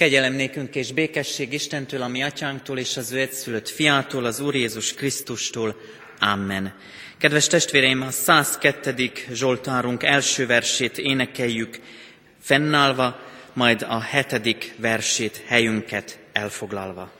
Kegyelem nékünk és békesség Istentől, a mi atyánktól és az ő egyszülött fiától, az Úr Jézus Krisztustól. Amen. Kedves testvéreim, a 102. Zsoltárunk első versét énekeljük fennállva, majd a hetedik versét helyünket elfoglalva.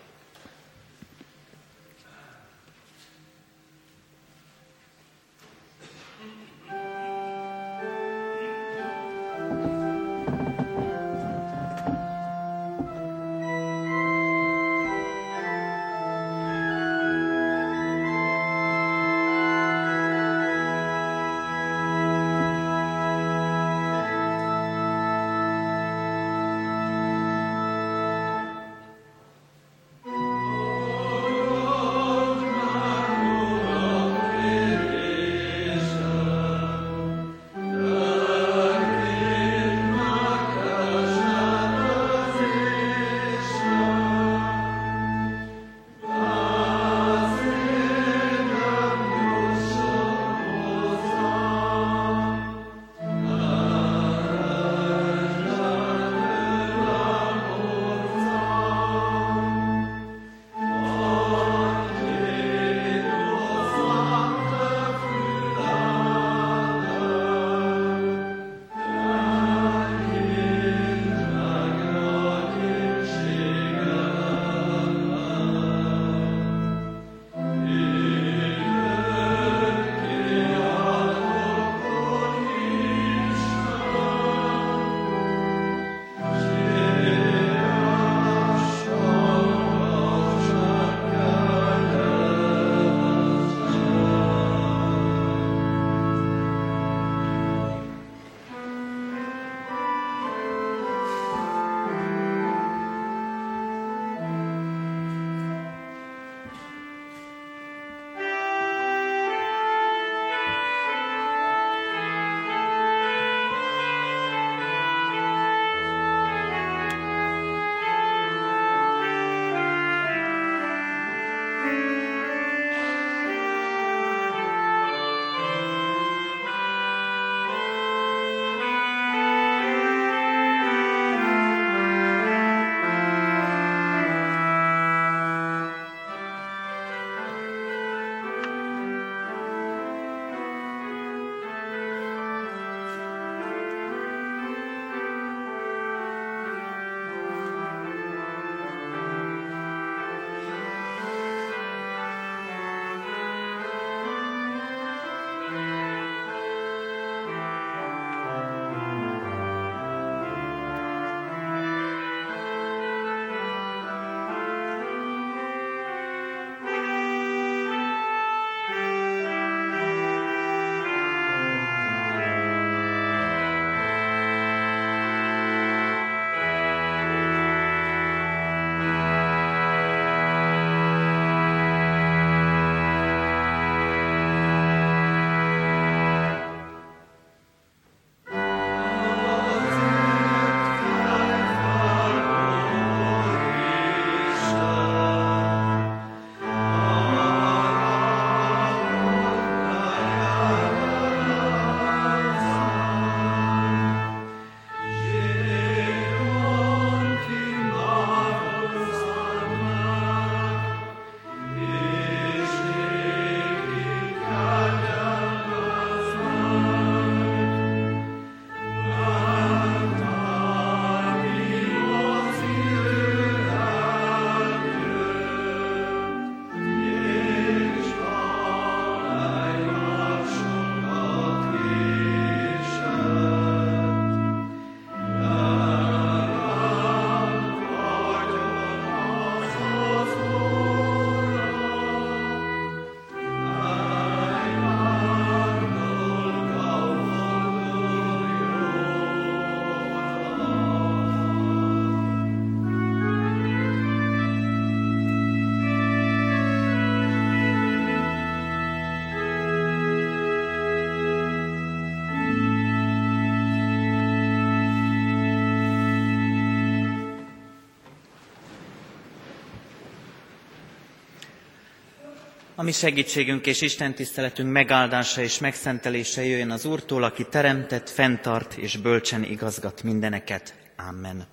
A mi segítségünk és Isten tiszteletünk megáldása és megszentelése jöjjön az Úrtól, aki teremtett, fenntart és bölcsen igazgat mindeneket. Amen.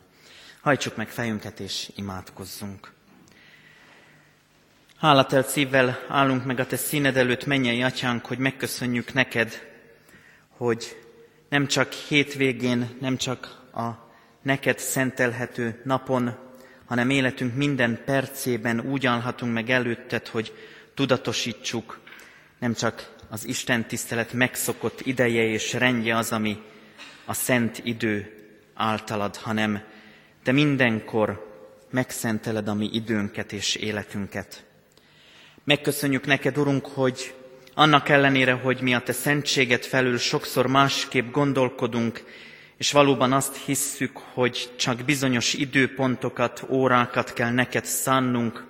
Hajtsuk meg fejünket és imádkozzunk. Hálatelt szívvel állunk meg a Te színed előtt, mennyei atyánk, hogy megköszönjük neked, hogy nem csak hétvégén, nem csak a neked szentelhető napon, hanem életünk minden percében úgy állhatunk meg előtted, hogy tudatosítsuk, nem csak az Isten tisztelet megszokott ideje és rendje az, ami a szent idő általad, hanem te mindenkor megszenteled a mi időnket és életünket. Megköszönjük neked, Urunk, hogy annak ellenére, hogy mi a te szentséget felül sokszor másképp gondolkodunk, és valóban azt hisszük, hogy csak bizonyos időpontokat, órákat kell neked szánnunk,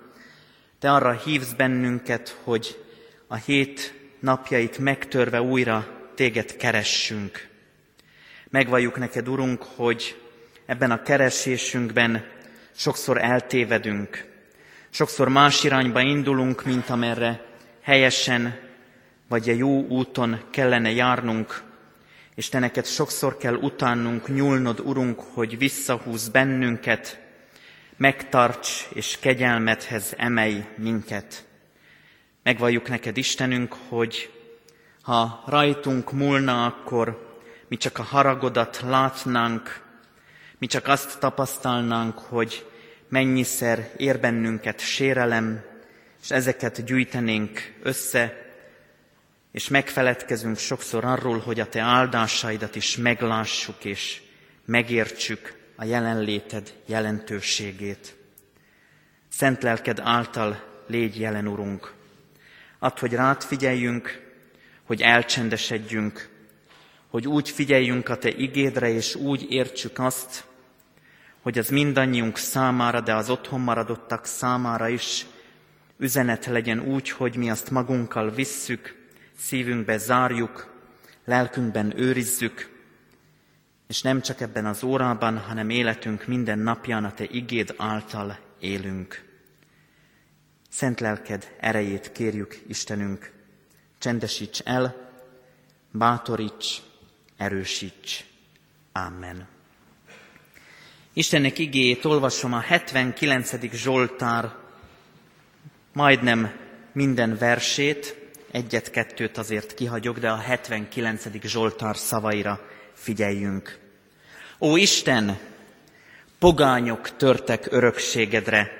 te arra hívsz bennünket, hogy a hét napjait megtörve újra téged keressünk. Megvalljuk neked, Urunk, hogy ebben a keresésünkben sokszor eltévedünk, sokszor más irányba indulunk, mint amerre helyesen vagy a jó úton kellene járnunk, és te neked sokszor kell utánunk, nyúlnod, Urunk, hogy visszahúz bennünket, megtarts és kegyelmethez emelj minket. Megvalljuk neked, Istenünk, hogy ha rajtunk múlna, akkor mi csak a haragodat látnánk, mi csak azt tapasztalnánk, hogy mennyiszer ér bennünket sérelem, és ezeket gyűjtenénk össze, és megfeledkezünk sokszor arról, hogy a Te áldásaidat is meglássuk és megértsük a jelenléted jelentőségét. Szent lelked által légy jelen, Urunk. Add, hogy rád figyeljünk, hogy elcsendesedjünk, hogy úgy figyeljünk a Te igédre, és úgy értsük azt, hogy az mindannyiunk számára, de az otthon maradottak számára is üzenet legyen úgy, hogy mi azt magunkkal visszük, szívünkbe zárjuk, lelkünkben őrizzük, és nem csak ebben az órában, hanem életünk minden napján a Te igéd által élünk. Szent lelked erejét kérjük, Istenünk, csendesíts el, bátoríts, erősíts. Amen. Istennek igéjét olvasom a 79. Zsoltár majdnem minden versét, egyet-kettőt azért kihagyok, de a 79. Zsoltár szavaira figyeljünk. Ó Isten, pogányok törtek örökségedre,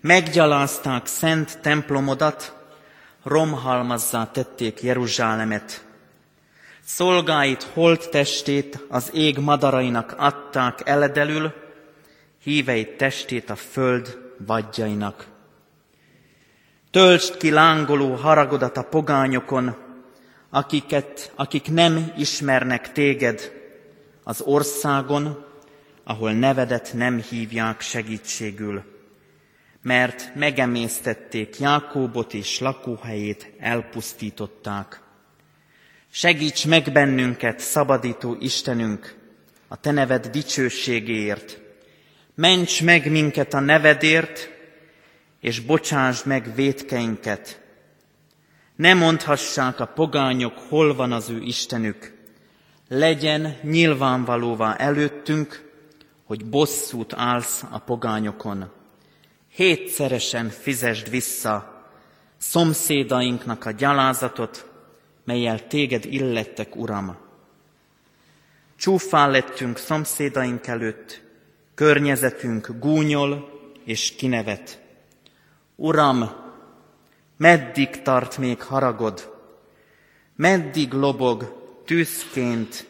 meggyalázták szent templomodat, romhalmazzá tették Jeruzsálemet. Szolgáit holt testét az ég madarainak adták eledelül, híveit testét a föld vadjainak. Töltsd ki lángoló haragodat a pogányokon, akiket, akik nem ismernek téged az országon, ahol nevedet nem hívják segítségül, mert megemésztették Jákóbot és lakóhelyét elpusztították. Segíts meg bennünket, szabadító Istenünk, a Te neved dicsőségéért. Ments meg minket a nevedért, és bocsásd meg vétkeinket. Ne mondhassák a pogányok, hol van az ő Istenük. Legyen nyilvánvalóvá előttünk, hogy bosszút állsz a pogányokon. Hétszeresen fizesd vissza szomszédainknak a gyalázatot, melyel téged illettek, Uram. Csúfán lettünk szomszédaink előtt, környezetünk gúnyol és kinevet. Uram, meddig tart még haragod? Meddig lobog tűzként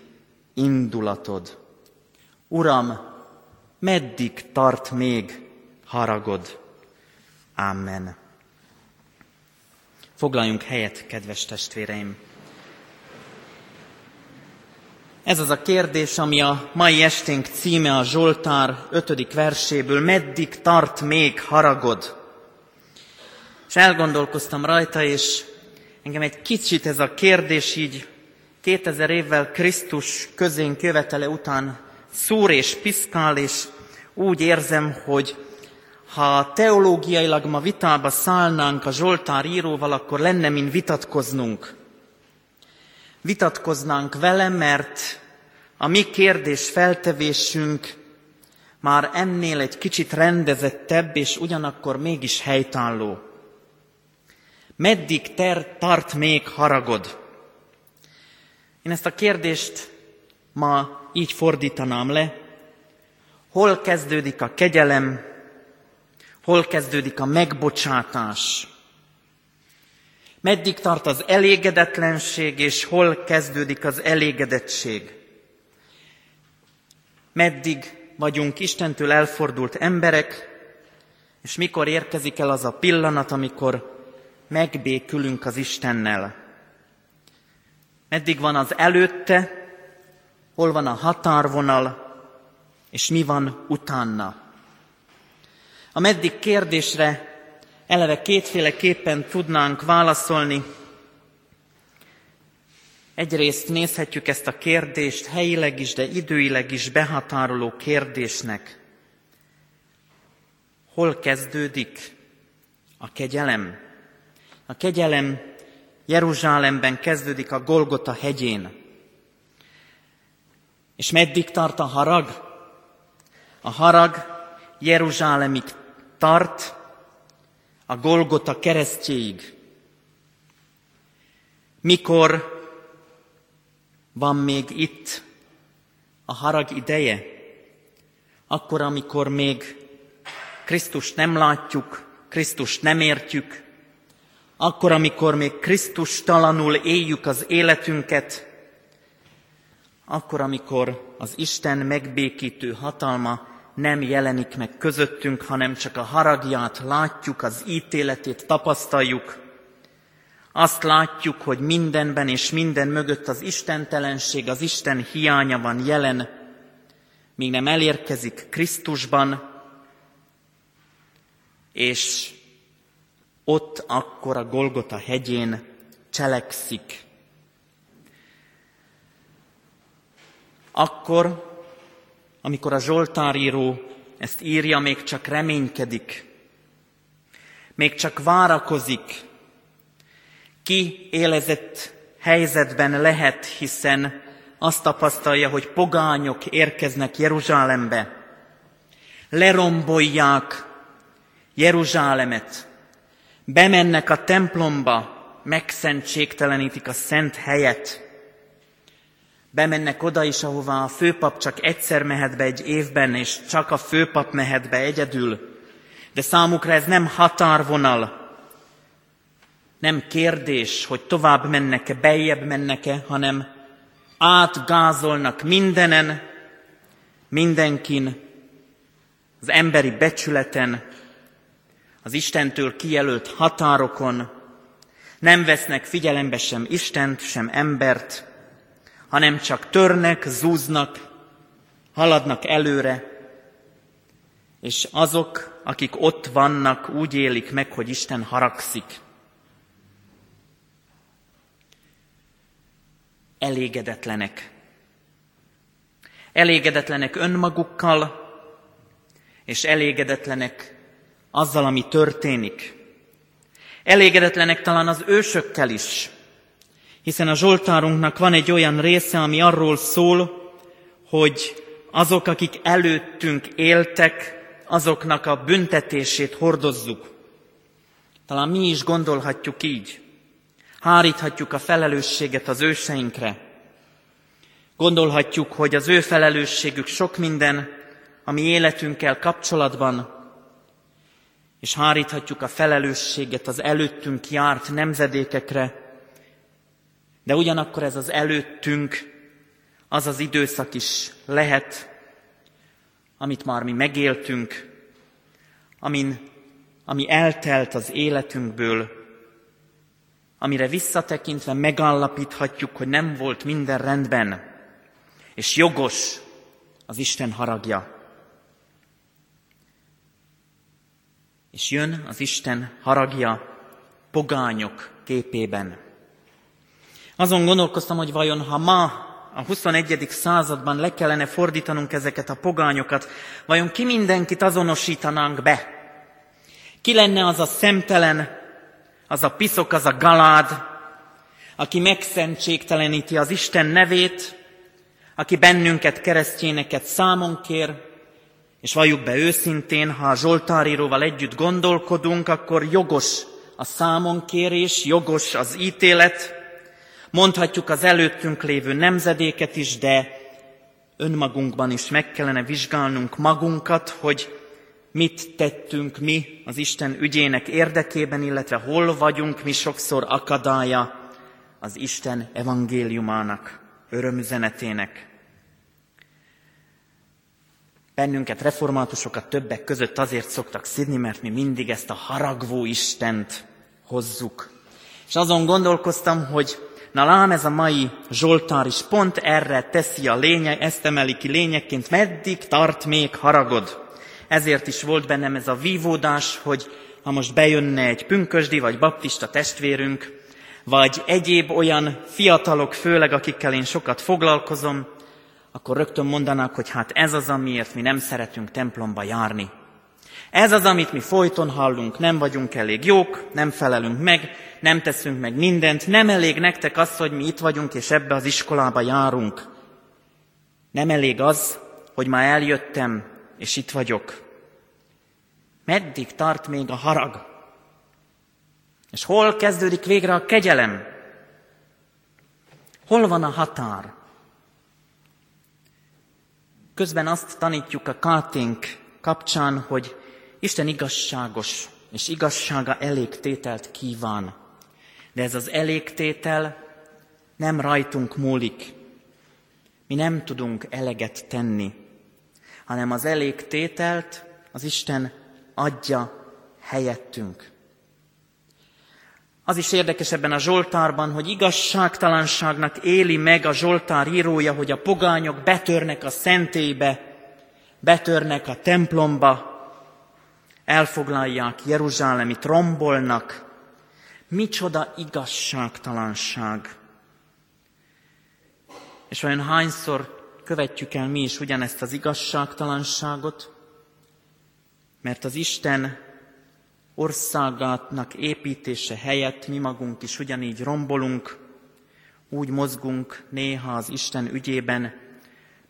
indulatod? Uram, meddig tart még haragod? Amen. Foglaljunk helyet, kedves testvéreim! Ez az a kérdés, ami a mai esténk címe a Zsoltár ötödik verséből, meddig tart még haragod? És elgondolkoztam rajta, és engem egy kicsit ez a kérdés így 2000 évvel Krisztus közénk jövetele után szúr és piszkál, és úgy érzem, hogy ha teológiailag ma vitába szállnánk a Zsoltár íróval, akkor lenne, mint vitatkoznunk. Vitatkoznánk vele, mert a mi kérdés feltevésünk már ennél egy kicsit rendezettebb, és ugyanakkor mégis helytálló. Meddig ter, tart még haragod? Én ezt a kérdést ma így fordítanám le. Hol kezdődik a kegyelem, hol kezdődik a megbocsátás? Meddig tart az elégedetlenség, és hol kezdődik az elégedettség? Meddig vagyunk Istentől elfordult emberek, és mikor érkezik el az a pillanat, amikor megbékülünk az Istennel? Meddig van az előtte, hol van a határvonal, és mi van utána? A meddig kérdésre eleve kétféleképpen tudnánk válaszolni. Egyrészt nézhetjük ezt a kérdést helyileg is, de időileg is behatároló kérdésnek. Hol kezdődik a kegyelem? A kegyelem Jeruzsálemben kezdődik a Golgota hegyén. És meddig tart a harag? A harag Jeruzsálemig tart, a Golgota keresztjéig. Mikor van még itt a harag ideje? Akkor, amikor még Krisztust nem látjuk, Krisztust nem értjük, akkor, amikor még Krisztus talanul éljük az életünket, akkor, amikor az Isten megbékítő hatalma nem jelenik meg közöttünk, hanem csak a haragját látjuk, az ítéletét tapasztaljuk. Azt látjuk, hogy mindenben és minden mögött az istentelenség, az Isten hiánya van jelen, míg nem elérkezik Krisztusban, és ott akkor a Golgota hegyén cselekszik. Akkor, amikor a Zsoltáríró ezt írja, még csak reménykedik, még csak várakozik, ki élezett helyzetben lehet, hiszen azt tapasztalja, hogy pogányok érkeznek Jeruzsálembe, lerombolják Jeruzsálemet, bemennek a templomba, megszentségtelenítik a szent helyet, bemennek oda is, ahová a főpap csak egyszer mehet be egy évben, és csak a főpap mehet be egyedül. De számukra ez nem határvonal, nem kérdés, hogy tovább mennek-e, beljebb mennek-e, hanem átgázolnak mindenen, mindenkin, az emberi becsületen, az Istentől kijelölt határokon, nem vesznek figyelembe sem Istent, sem embert, hanem csak törnek, zúznak, haladnak előre, és azok, akik ott vannak, úgy élik meg, hogy Isten haragszik. Elégedetlenek. Elégedetlenek önmagukkal, és elégedetlenek azzal, ami történik. Elégedetlenek talán az ősökkel is, hiszen a Zsoltárunknak van egy olyan része, ami arról szól, hogy azok, akik előttünk éltek, azoknak a büntetését hordozzuk. Talán mi is gondolhatjuk így. Háríthatjuk a felelősséget az őseinkre. Gondolhatjuk, hogy az ő felelősségük sok minden, ami életünkkel kapcsolatban, és háríthatjuk a felelősséget az előttünk járt nemzedékekre, de ugyanakkor ez az előttünk, az az időszak is lehet, amit már mi megéltünk, amin, ami eltelt az életünkből, amire visszatekintve megállapíthatjuk, hogy nem volt minden rendben, és jogos az Isten haragja. És jön az Isten haragja pogányok képében. Azon gondolkoztam, hogy vajon ha ma a 21. században le kellene fordítanunk ezeket a pogányokat, vajon ki mindenkit azonosítanánk be? Ki lenne az a szemtelen, az a piszok, az a galád, aki megszentségteleníti az Isten nevét, aki bennünket, keresztjéneket számon kér, És valljuk be őszintén, ha a Zsoltáríróval együtt gondolkodunk, akkor jogos a számonkérés, jogos az ítélet, mondhatjuk az előttünk lévő nemzedéket is, de önmagunkban is meg kellene vizsgálnunk magunkat, hogy mit tettünk mi az Isten ügyének érdekében, illetve hol vagyunk mi sokszor akadálya az Isten evangéliumának, örömüzenetének. Bennünket, reformátusokat többek között azért szoktak szidni, mert mi mindig ezt a haragvó Istent hozzuk. És azon gondolkoztam, hogy na lám ez a mai Zsoltár is pont erre teszi a lényeg, ezt emeli ki lényegként, meddig tart még haragod. Ezért is volt bennem ez a vívódás, hogy ha most bejönne egy pünkösdi vagy baptista testvérünk, vagy egyéb olyan fiatalok, főleg akikkel én sokat foglalkozom, akkor rögtön mondanák, hogy hát ez az, amiért mi nem szeretünk templomba járni. Ez az, amit mi folyton hallunk, nem vagyunk elég jók, nem felelünk meg, nem teszünk meg mindent, nem elég nektek az, hogy mi itt vagyunk és ebbe az iskolába járunk. Nem elég az, hogy már eljöttem, és itt vagyok. Meddig tart még a harag? És hol kezdődik végre a kegyelem? Hol van a határ? Közben azt tanítjuk a káténk kapcsán, hogy Isten igazságos, és igazsága elégtételt kíván. De ez az elégtétel nem rajtunk múlik. Mi nem tudunk eleget tenni, hanem az elégtételt az Isten adja helyettünk. Az is érdekes ebben a Zsoltárban, hogy igazságtalanságnak éli meg a Zsoltár írója, hogy a pogányok betörnek a szentélybe, betörnek a templomba, elfoglalják Jeruzsálemit, rombolnak. Micsoda igazságtalanság. És olyan hányszor követjük el mi is ugyanezt az igazságtalanságot, mert az Isten országának építése helyett mi magunk is ugyanígy rombolunk, úgy mozgunk néha az Isten ügyében,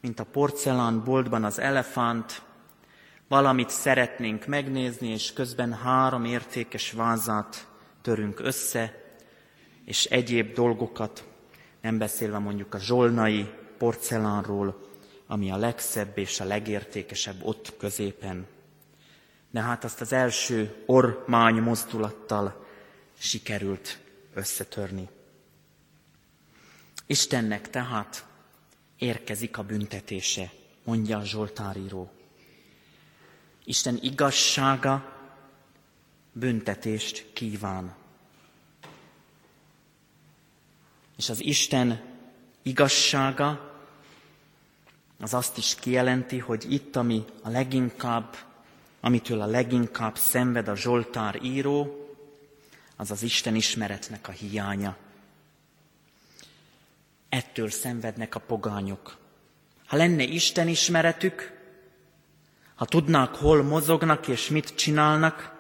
mint a porcelán boltban az elefánt, valamit szeretnénk megnézni, és közben három értékes vázát törünk össze, és egyéb dolgokat, nem beszélve mondjuk a zsolnai porcelánról, ami a legszebb és a legértékesebb ott középen. De hát azt az első ormány mozdulattal sikerült összetörni. Istennek tehát érkezik a büntetése, mondja a Zsoltáríró. Isten igazsága büntetést kíván. És az Isten igazsága az azt is kijelenti, hogy itt, ami a leginkább, amitől a leginkább szenved a Zsoltár író, az az Isten ismeretnek a hiánya. Ettől szenvednek a pogányok. Ha lenne Isten ismeretük, ha tudnák, hol mozognak és mit csinálnak,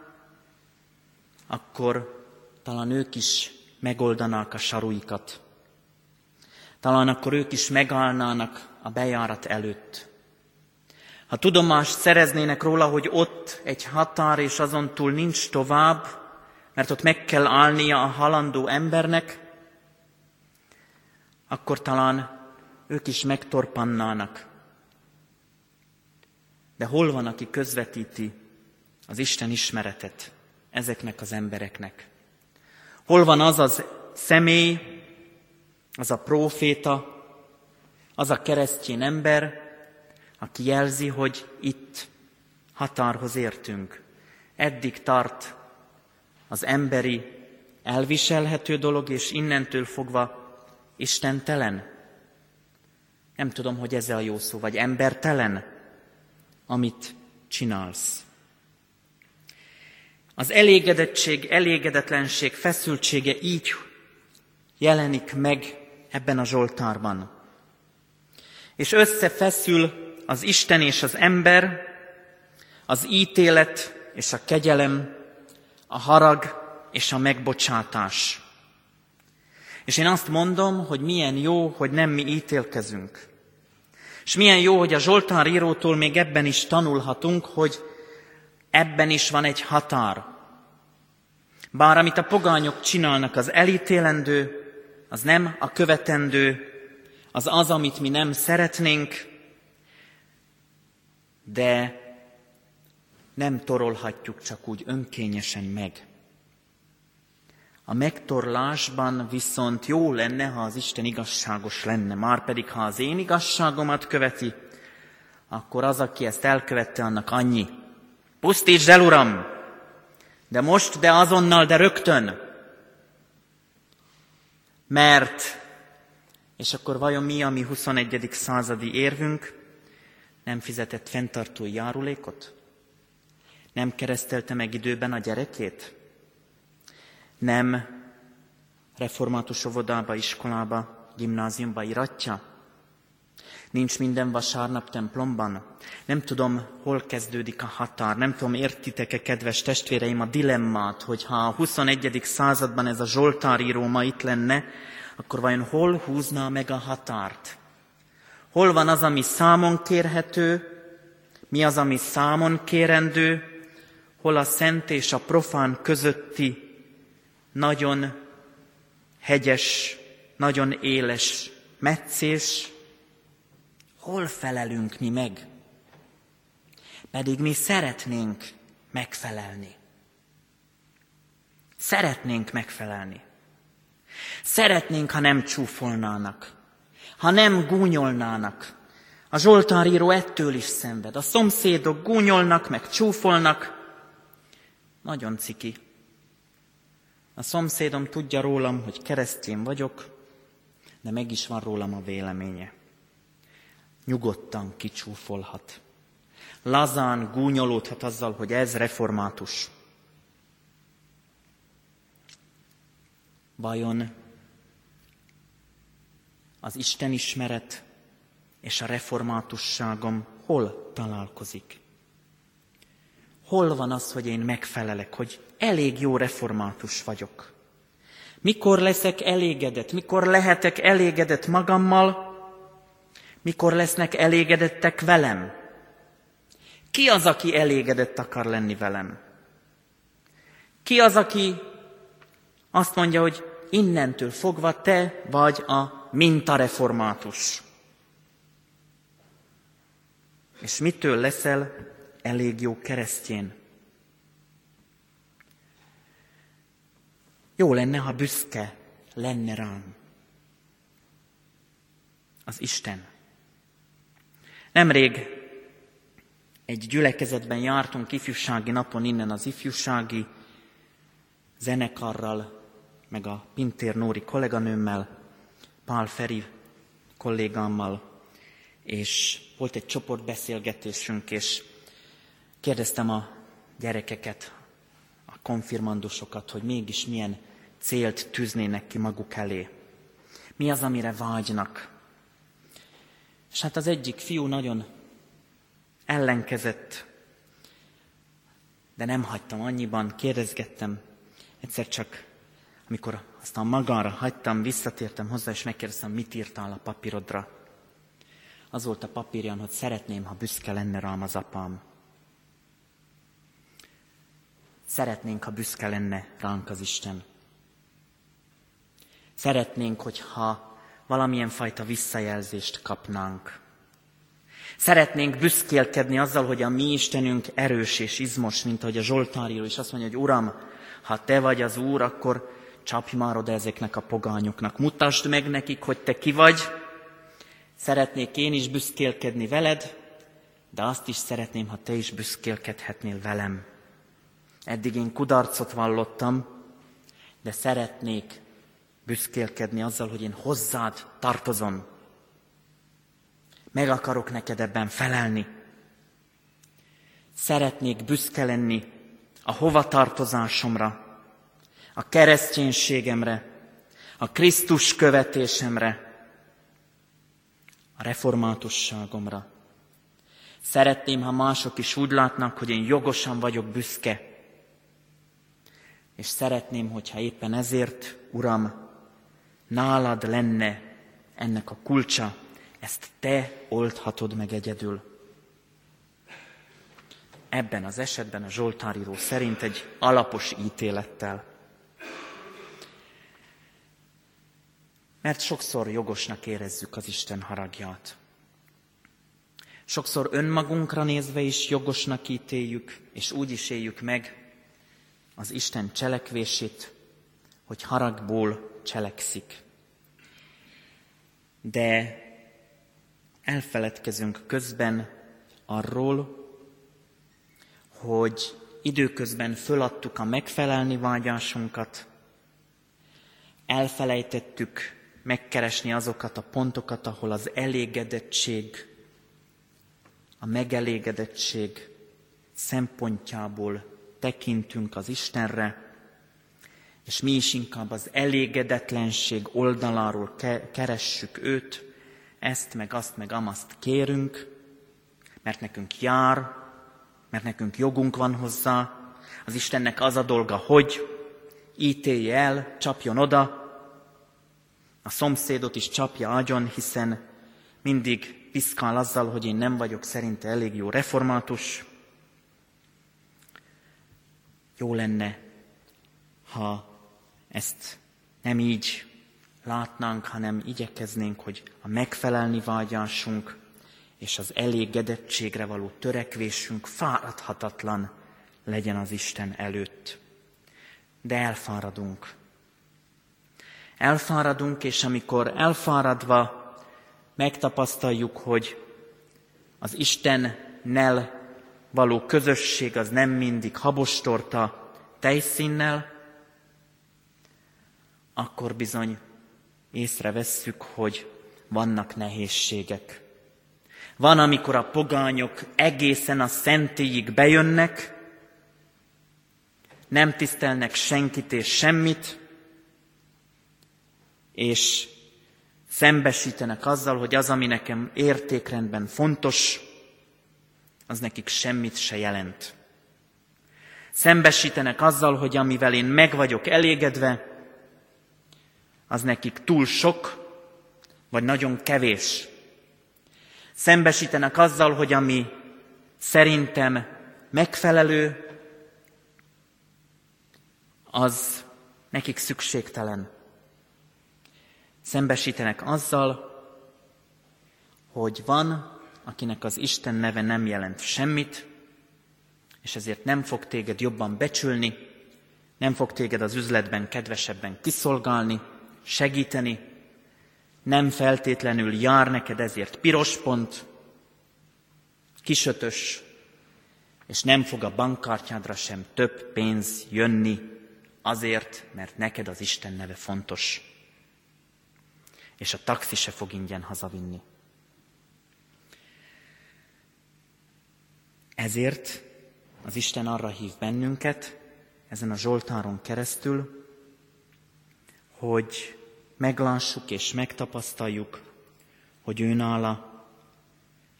akkor talán ők is megoldanák a saruikat. Talán akkor ők is megállnának a bejárat előtt. Ha tudomást szereznének róla, hogy ott egy határ, és azon túl nincs tovább, mert ott meg kell állnia a halandó embernek, akkor talán ők is megtorpannának de hol van, aki közvetíti az Isten ismeretet ezeknek az embereknek? Hol van az az személy, az a próféta, az a keresztjén ember, aki jelzi, hogy itt határhoz értünk. Eddig tart az emberi elviselhető dolog, és innentől fogva istentelen. Nem tudom, hogy ez a jó szó, vagy embertelen amit csinálsz. Az elégedettség, elégedetlenség, feszültsége így jelenik meg ebben a Zsoltárban. És összefeszül az Isten és az ember, az ítélet és a kegyelem, a harag és a megbocsátás. És én azt mondom, hogy milyen jó, hogy nem mi ítélkezünk. És milyen jó, hogy a Zsoltár írótól még ebben is tanulhatunk, hogy ebben is van egy határ. Bár amit a pogányok csinálnak, az elítélendő, az nem a követendő, az az, amit mi nem szeretnénk, de nem torolhatjuk csak úgy önkényesen meg. A megtorlásban viszont jó lenne, ha az Isten igazságos lenne, már pedig ha az én igazságomat követi, akkor az, aki ezt elkövette, annak annyi. Pusztítsd el, Uram! De most, de azonnal, de rögtön! Mert, és akkor vajon mi a mi 21. századi érvünk? Nem fizetett fenntartói járulékot? Nem keresztelte meg időben a gyerekét? Nem református óvodába, iskolába, gimnáziumba iratja? Nincs minden vasárnap templomban? Nem tudom, hol kezdődik a határ. Nem tudom, értitek-e, kedves testvéreim, a dilemmát, hogy ha a 21. században ez a Zsoltáríró ma itt lenne, akkor vajon hol húzná meg a határt? Hol van az, ami számon kérhető, mi az, ami számon kérendő, hol a szent és a profán közötti nagyon hegyes, nagyon éles meccés, hol felelünk mi meg? Pedig mi szeretnénk megfelelni. Szeretnénk megfelelni. Szeretnénk, ha nem csúfolnának, ha nem gúnyolnának. A Zsoltáríró ettől is szenved. A szomszédok gúnyolnak, meg csúfolnak. Nagyon ciki. A szomszédom tudja rólam, hogy keresztén vagyok, de meg is van rólam a véleménye. Nyugodtan kicsúfolhat. Lazán gúnyolódhat azzal, hogy ez református. Vajon az Isten ismeret és a reformátusságom hol találkozik? Hol van az, hogy én megfelelek, hogy elég jó református vagyok? Mikor leszek elégedett? Mikor lehetek elégedett magammal? Mikor lesznek elégedettek velem? Ki az, aki elégedett akar lenni velem? Ki az, aki azt mondja, hogy innentől fogva te vagy a mintareformátus? És mitől leszel elég jó keresztjén? Jó lenne, ha büszke lenne rám. Az Isten. Nemrég egy gyülekezetben jártunk ifjúsági napon innen az ifjúsági zenekarral, meg a Pintér Nóri kolléganőmmel, Pál Feri kollégámmal, és volt egy csoportbeszélgetésünk, és kérdeztem a gyerekeket, a konfirmandusokat, hogy mégis milyen célt tűznének ki maguk elé. Mi az, amire vágynak? És hát az egyik fiú nagyon ellenkezett, de nem hagytam annyiban, kérdezgettem. Egyszer csak, amikor aztán magamra hagytam, visszatértem hozzá, és megkérdeztem, mit írtál a papírodra. Az volt a papírjan, hogy szeretném, ha büszke lenne rám az apám. Szeretnénk, ha büszke lenne ránk az Isten. Szeretnénk, hogyha valamilyen fajta visszajelzést kapnánk. Szeretnénk büszkélkedni azzal, hogy a mi Istenünk erős és izmos, mint ahogy a Zsoltáríró is azt mondja, hogy Uram, ha Te vagy az Úr, akkor csapj már oda ezeknek a pogányoknak. Mutasd meg nekik, hogy Te ki vagy. Szeretnék én is büszkélkedni veled, de azt is szeretném, ha Te is büszkélkedhetnél velem. Eddig én kudarcot vallottam, de szeretnék büszkélkedni azzal, hogy én hozzád tartozom. Meg akarok neked ebben felelni. Szeretnék büszke lenni a hovatartozásomra, a kereszténységemre, a Krisztus követésemre, a reformátusságomra. Szeretném, ha mások is úgy látnak, hogy én jogosan vagyok büszke. És szeretném, hogyha éppen ezért, Uram, nálad lenne ennek a kulcsa, ezt te oldhatod meg egyedül. Ebben az esetben a Zsoltáríró szerint egy alapos ítélettel. Mert sokszor jogosnak érezzük az Isten haragját. Sokszor önmagunkra nézve is jogosnak ítéljük, és úgy is éljük meg az Isten cselekvését, hogy haragból cselekszik. De elfeledkezünk közben arról, hogy időközben föladtuk a megfelelni vágyásunkat, elfelejtettük megkeresni azokat a pontokat, ahol az elégedettség, a megelégedettség szempontjából tekintünk az Istenre, és mi is inkább az elégedetlenség oldaláról keressük őt, ezt meg azt meg amaszt kérünk, mert nekünk jár, mert nekünk jogunk van hozzá, az Istennek az a dolga, hogy ítélje el, csapjon oda, a szomszédot is csapja agyon, hiszen mindig piszkál azzal, hogy én nem vagyok szerinte elég jó református. Jó lenne, ha ezt nem így látnánk, hanem igyekeznénk, hogy a megfelelni vágyásunk és az elégedettségre való törekvésünk fáradhatatlan legyen az Isten előtt. De elfáradunk. Elfáradunk, és amikor elfáradva megtapasztaljuk, hogy az Istennel való közösség az nem mindig habostorta tejszínnel, akkor bizony észrevesszük, hogy vannak nehézségek. Van, amikor a pogányok egészen a szentélyig bejönnek, nem tisztelnek senkit és semmit, és szembesítenek azzal, hogy az, ami nekem értékrendben fontos, az nekik semmit se jelent. Szembesítenek azzal, hogy amivel én meg vagyok elégedve, az nekik túl sok, vagy nagyon kevés. Szembesítenek azzal, hogy ami szerintem megfelelő, az nekik szükségtelen. Szembesítenek azzal, hogy van, akinek az Isten neve nem jelent semmit, és ezért nem fog téged jobban becsülni, nem fog téged az üzletben kedvesebben kiszolgálni, segíteni, nem feltétlenül jár neked ezért piros pont, kisötös, és nem fog a bankkártyádra sem több pénz jönni azért, mert neked az Isten neve fontos. És a taxi se fog ingyen hazavinni. Ezért az Isten arra hív bennünket, ezen a Zsoltáron keresztül, hogy meglássuk és megtapasztaljuk, hogy ő nála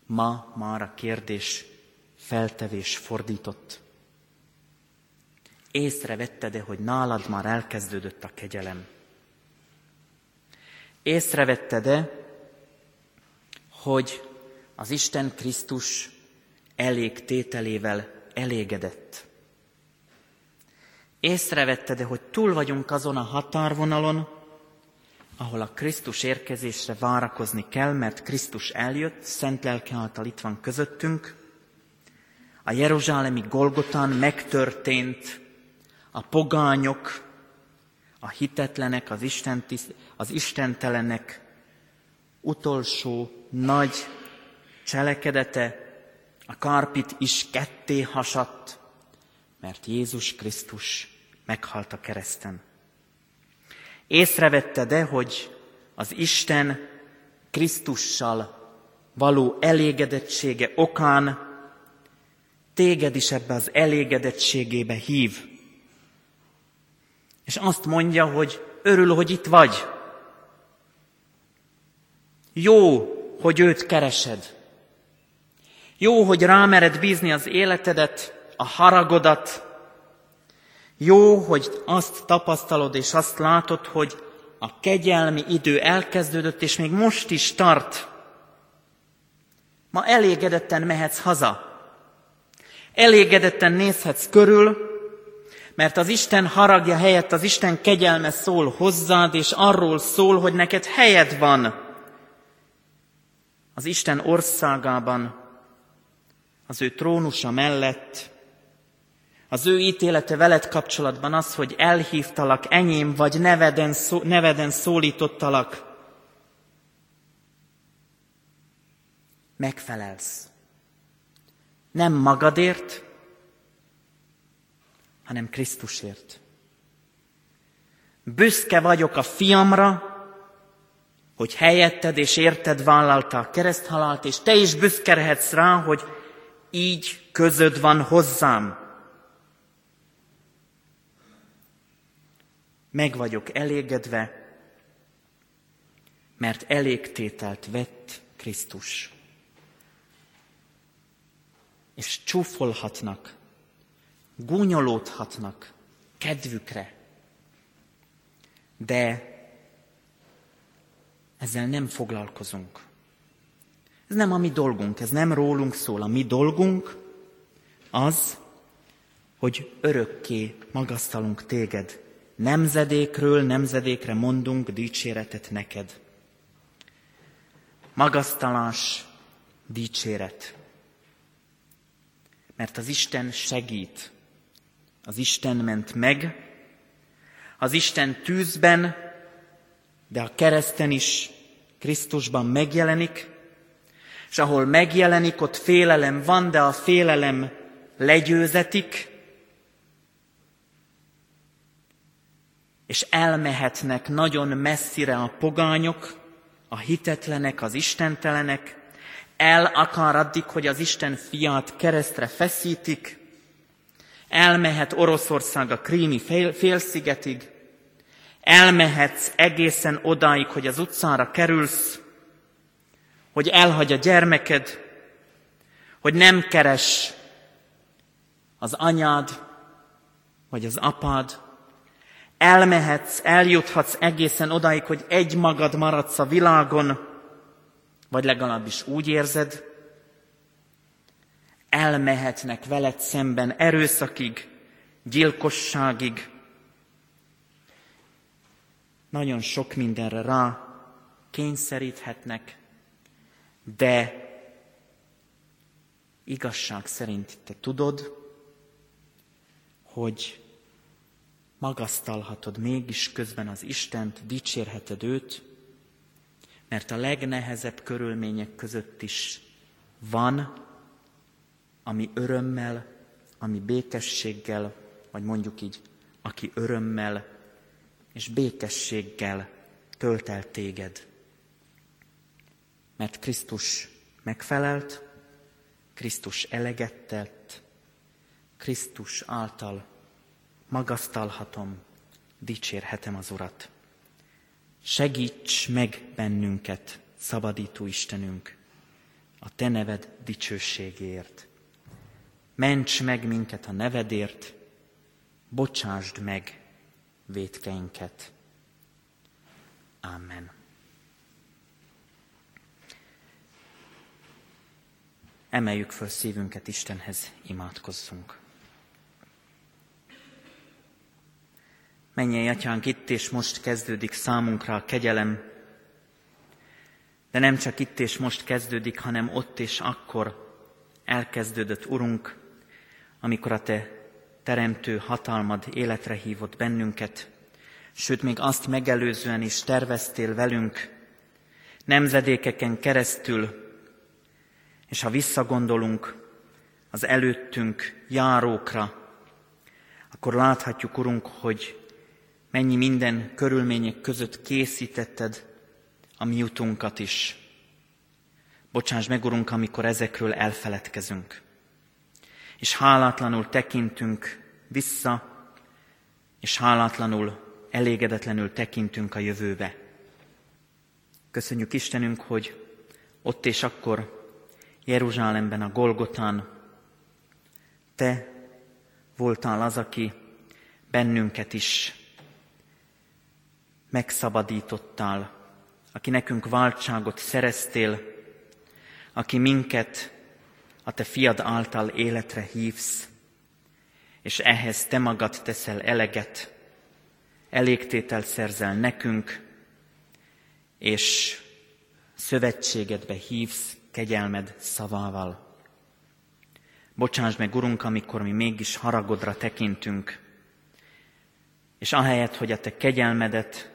ma már a kérdés feltevés fordított. Észrevetted-e, hogy nálad már elkezdődött a kegyelem? Észrevetted-e, hogy az Isten Krisztus elég tételével elégedett? Észrevetted-e, hogy túl vagyunk azon a határvonalon, ahol a Krisztus érkezésre várakozni kell, mert Krisztus eljött, szent lelke által itt van közöttünk. A Jeruzsálemi Golgotán megtörtént a pogányok, a hitetlenek, az, Isten, az istentelenek utolsó nagy cselekedete, a karpit is ketté hasadt, mert Jézus Krisztus meghalt a kereszten. Észrevette de, hogy az Isten Krisztussal való elégedettsége okán téged is ebbe az elégedettségébe hív. És azt mondja, hogy örül, hogy itt vagy. Jó, hogy őt keresed. Jó, hogy rámered bízni az életedet, a haragodat, jó, hogy azt tapasztalod és azt látod, hogy a kegyelmi idő elkezdődött, és még most is tart, Ma elégedetten mehetsz haza. Elégedetten nézhetsz körül, mert az Isten haragja helyett az Isten kegyelme szól hozzád, és arról szól, hogy neked helyed van az Isten országában, az ő trónusa mellett, az ő ítélete veled kapcsolatban az, hogy elhívtalak, enyém vagy neveden, szó, neveden szólítottalak, megfelelsz. Nem magadért, hanem Krisztusért. Büszke vagyok a fiamra, hogy helyetted és érted vállalta a kereszthalált, és te is büszke rá, hogy így közöd van hozzám. Meg vagyok elégedve, mert elégtételt vett Krisztus. És csúfolhatnak, gúnyolódhatnak kedvükre. De ezzel nem foglalkozunk. Ez nem a mi dolgunk, ez nem rólunk szól. A mi dolgunk az, hogy örökké magasztalunk téged. Nemzedékről nemzedékre mondunk dicséretet neked. Magasztalás, dicséret. Mert az Isten segít. Az Isten ment meg, az Isten tűzben, de a kereszten is Krisztusban megjelenik, és ahol megjelenik, ott félelem van, de a félelem legyőzetik, és elmehetnek nagyon messzire a pogányok, a hitetlenek, az istentelenek, el akar addig, hogy az Isten fiát keresztre feszítik, elmehet Oroszország a krími fél, félszigetig, elmehetsz egészen odáig, hogy az utcára kerülsz, hogy elhagy a gyermeked, hogy nem keres az anyád, vagy az apád, elmehetsz, eljuthatsz egészen odáig, hogy egy magad maradsz a világon, vagy legalábbis úgy érzed, elmehetnek veled szemben erőszakig, gyilkosságig, nagyon sok mindenre rá kényszeríthetnek, de igazság szerint te tudod, hogy magasztalhatod mégis közben az Istent, dicsérheted őt, mert a legnehezebb körülmények között is van, ami örömmel, ami békességgel, vagy mondjuk így, aki örömmel és békességgel tölt el téged. Mert Krisztus megfelelt, Krisztus eleget tett, Krisztus által magasztalhatom, dicsérhetem az Urat. Segíts meg bennünket, szabadító Istenünk, a Te neved dicsőségért. Ments meg minket a nevedért, bocsásd meg vétkeinket. Amen. Emeljük föl szívünket Istenhez, imádkozzunk. Menjen, Atyánk, itt és most kezdődik számunkra a kegyelem, de nem csak itt és most kezdődik, hanem ott és akkor elkezdődött, Urunk, amikor a Te teremtő hatalmad életre hívott bennünket, sőt, még azt megelőzően is terveztél velünk, nemzedékeken keresztül, és ha visszagondolunk az előttünk járókra, akkor láthatjuk, Urunk, hogy mennyi minden körülmények között készítetted a mi utunkat is. Bocsáss meg, Urunk, amikor ezekről elfeledkezünk és hálátlanul tekintünk vissza, és hálátlanul, elégedetlenül tekintünk a jövőbe. Köszönjük Istenünk, hogy ott és akkor Jeruzsálemben, a Golgotán Te voltál az, aki bennünket is megszabadítottál, aki nekünk váltságot szereztél, aki minket a te fiad által életre hívsz, és ehhez te magad teszel eleget, elégtételt szerzel nekünk, és szövetségedbe hívsz kegyelmed szavával. Bocsáss meg, Urunk, amikor mi mégis haragodra tekintünk, és ahelyett, hogy a Te kegyelmedet,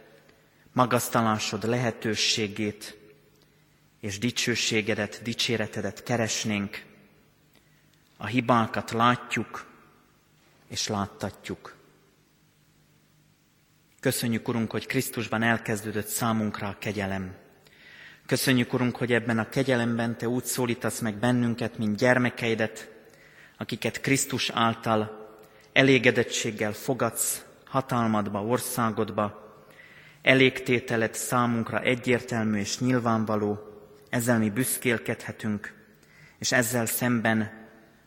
magasztalásod lehetőségét és dicsőségedet, dicséretedet keresnénk, a hibákat látjuk és láttatjuk. Köszönjük, Urunk, hogy Krisztusban elkezdődött számunkra a kegyelem. Köszönjük, Urunk, hogy ebben a kegyelemben Te úgy szólítasz meg bennünket, mint gyermekeidet, akiket Krisztus által elégedettséggel fogadsz hatalmadba, országodba, elégtételet számunkra egyértelmű és nyilvánvaló, ezzel mi büszkélkedhetünk, és ezzel szemben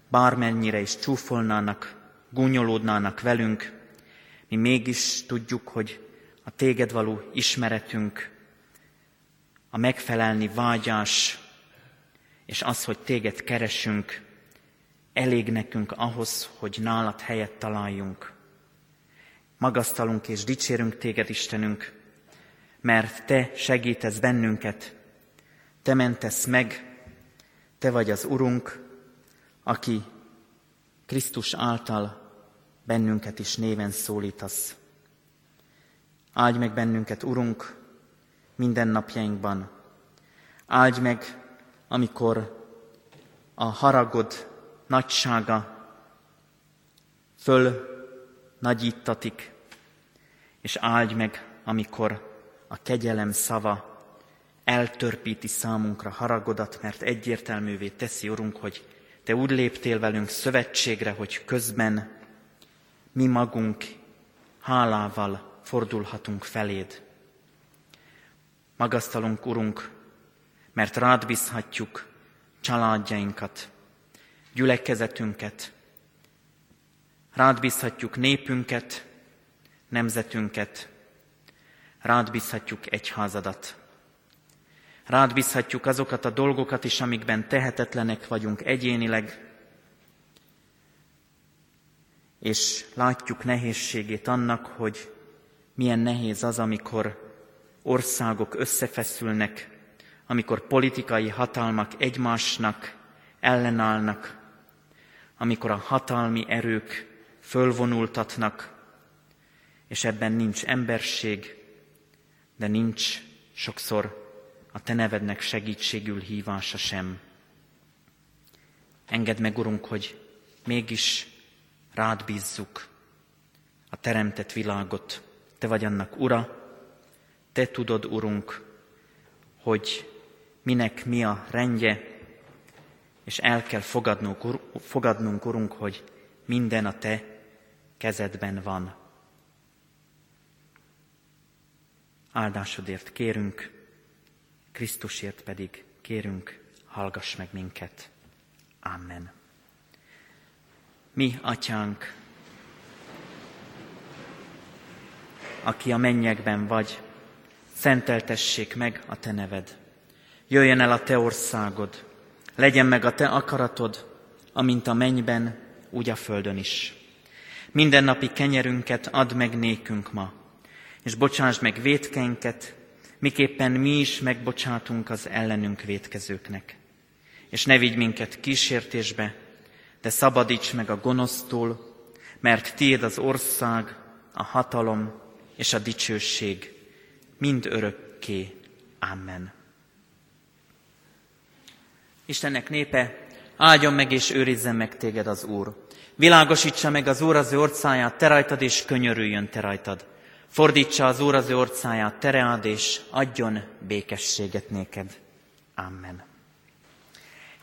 bármennyire is csúfolnának, gúnyolódnának velünk, mi mégis tudjuk, hogy a téged való ismeretünk, a megfelelni vágyás, és az, hogy téged keresünk, elég nekünk ahhoz, hogy nálad helyet találjunk. Magasztalunk és dicsérünk téged, Istenünk, mert te segítesz bennünket, te mentesz meg, te vagy az Urunk, aki Krisztus által bennünket is néven szólítasz. Áldj meg bennünket, Urunk, minden napjainkban. Áldj meg, amikor a haragod nagysága föl nagyítatik, és áldj meg, amikor a kegyelem szava eltörpíti számunkra haragodat, mert egyértelművé teszi, Urunk, hogy Te úgy léptél velünk szövetségre, hogy közben mi magunk hálával fordulhatunk feléd. Magasztalunk, Urunk, mert rád bízhatjuk családjainkat, gyülekezetünket, rád bízhatjuk népünket, nemzetünket, rád bízhatjuk egyházadat. Rád bízhatjuk azokat a dolgokat is, amikben tehetetlenek vagyunk egyénileg, és látjuk nehézségét annak, hogy milyen nehéz az, amikor országok összefeszülnek, amikor politikai hatalmak egymásnak ellenállnak, amikor a hatalmi erők fölvonultatnak, és ebben nincs emberség, de nincs sokszor a Te nevednek segítségül hívása sem. Engedd meg, Urunk, hogy mégis rád bízzuk a teremtett világot. Te vagy annak ura, te tudod, Urunk, hogy minek mi a rendje, és el kell fogadnunk, fogadnunk, Urunk, hogy minden a Te kezedben van. Áldásodért kérünk, Krisztusért pedig kérünk, hallgass meg minket. Amen. Mi, atyánk, aki a mennyekben vagy, szenteltessék meg a te neved. Jöjjön el a te országod, legyen meg a te akaratod, amint a mennyben, úgy a földön is. Mindennapi kenyerünket add meg nékünk ma, és bocsásd meg vétkeinket, miképpen mi is megbocsátunk az ellenünk vétkezőknek. És ne vigy minket kísértésbe, de szabadíts meg a gonosztól, mert tiéd az ország, a hatalom és a dicsőség mind örökké. Amen. Istennek népe, áldjon meg és őrizzen meg téged az Úr. Világosítsa meg az Úr az ő orcáját, te rajtad, és könyörüljön te rajtad. Fordítsa az Úr az ő orcáját, te reád, és adjon békességet néked. Amen.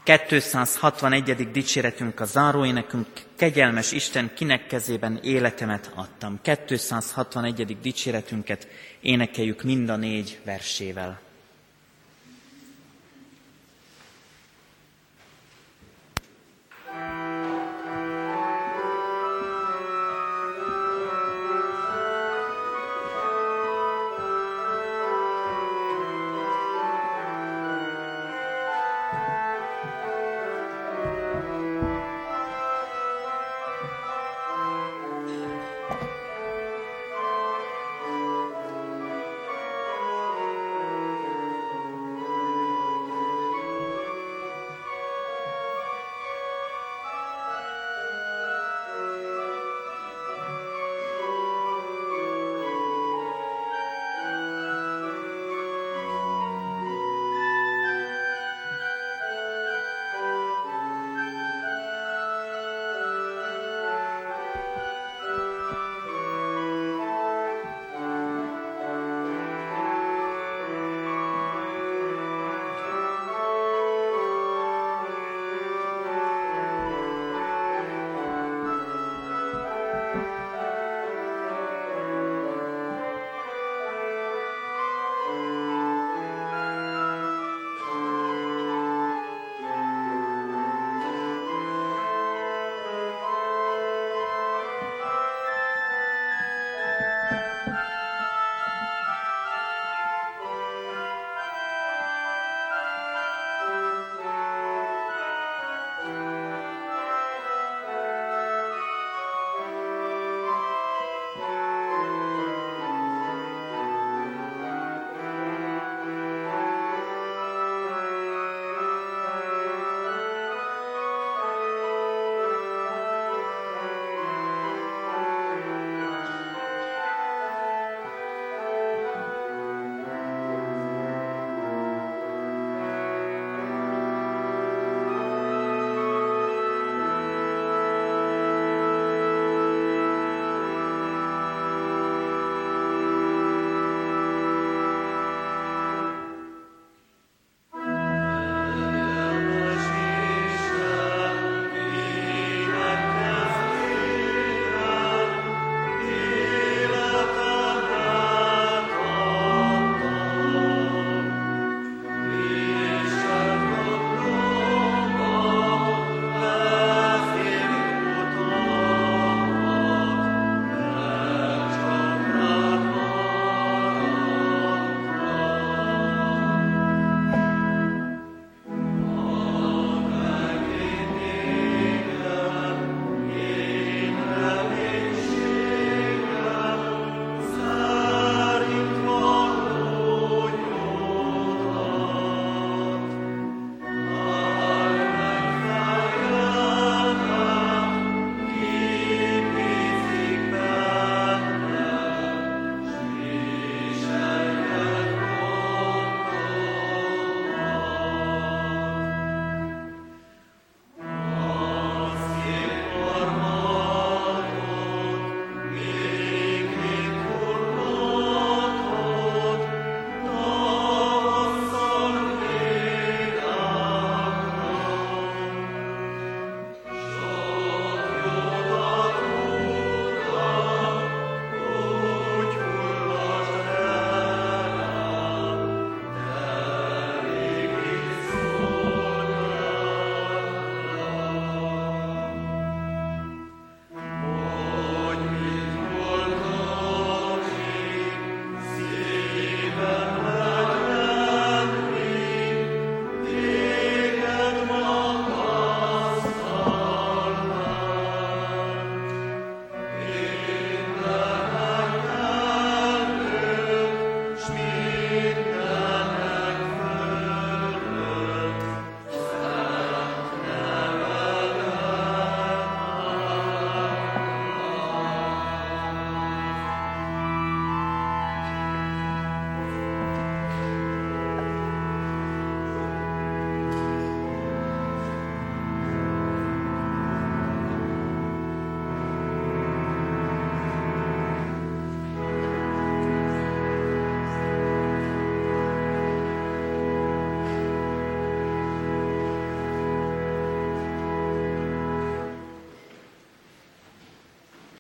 261. dicséretünk a záróénekünk, kegyelmes Isten, kinek kezében életemet adtam. 261. dicséretünket énekeljük mind a négy versével.